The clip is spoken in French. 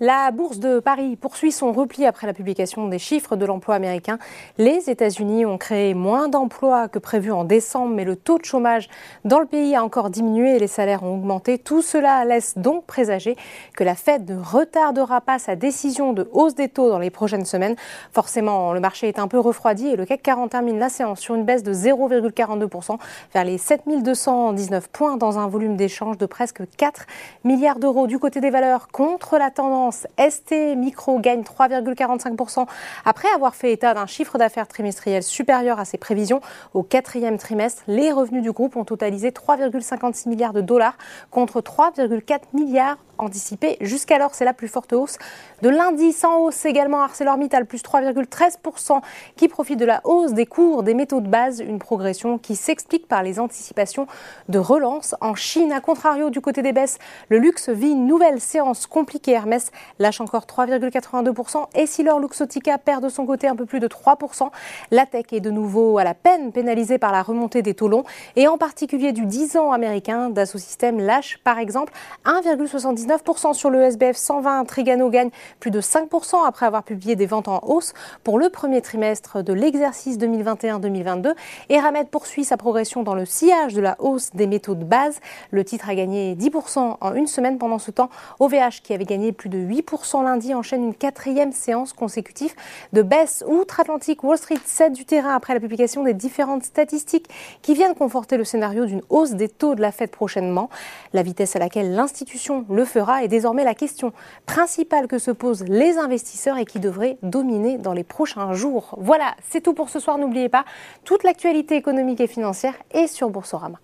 La bourse de Paris poursuit son repli après la publication des chiffres de l'emploi américain. Les États-Unis ont créé moins d'emplois que prévu en décembre, mais le taux de chômage dans le pays a encore diminué et les salaires ont augmenté. Tout cela laisse donc présager que la Fed ne retardera pas sa décision de hausse des taux dans les prochaines semaines. Forcément, le marché est un peu refroidi et le CAC 40 termine la séance sur une baisse de 0,42% vers les 7219 points dans un volume d'échange de presque 4 milliards d'euros du côté des valeurs contre la tendance ST Micro gagne 3,45% après avoir fait état d'un chiffre d'affaires trimestriel supérieur à ses prévisions au quatrième trimestre. Les revenus du groupe ont totalisé 3,56 milliards de dollars contre 3,4 milliards anticipés jusqu'alors. C'est la plus forte hausse de l'indice en hausse également ArcelorMittal plus 3,13% qui profite de la hausse des cours des métaux de base, une progression qui s'explique par les anticipations de relance en Chine. A contrario du côté des baisses, le luxe vit une nouvelle séance compliquée. Hermès lâche encore 3,82% et si leur Luxotica perd de son côté un peu plus de 3%, la tech est de nouveau à la peine pénalisée par la remontée des taux longs et en particulier du 10 ans américain. Dassault Systèmes lâche par exemple 1,79% sur le SBF 120. Trigano gagne plus de 5% après avoir publié des ventes en hausse pour le premier trimestre de l'exercice 2021-2022 et Ramed poursuit sa progression dans le sillage de la hausse des métaux de base. Le titre a gagné 10% en une semaine pendant ce temps. OVH qui avait gagné plus de 8% lundi, enchaîne une quatrième séance consécutive de baisse outre-Atlantique. Wall Street cède du terrain après la publication des différentes statistiques qui viennent conforter le scénario d'une hausse des taux de la Fed prochainement. La vitesse à laquelle l'institution le fera est désormais la question principale que se posent les investisseurs et qui devrait dominer dans les prochains jours. Voilà, c'est tout pour ce soir. N'oubliez pas, toute l'actualité économique et financière est sur Boursorama.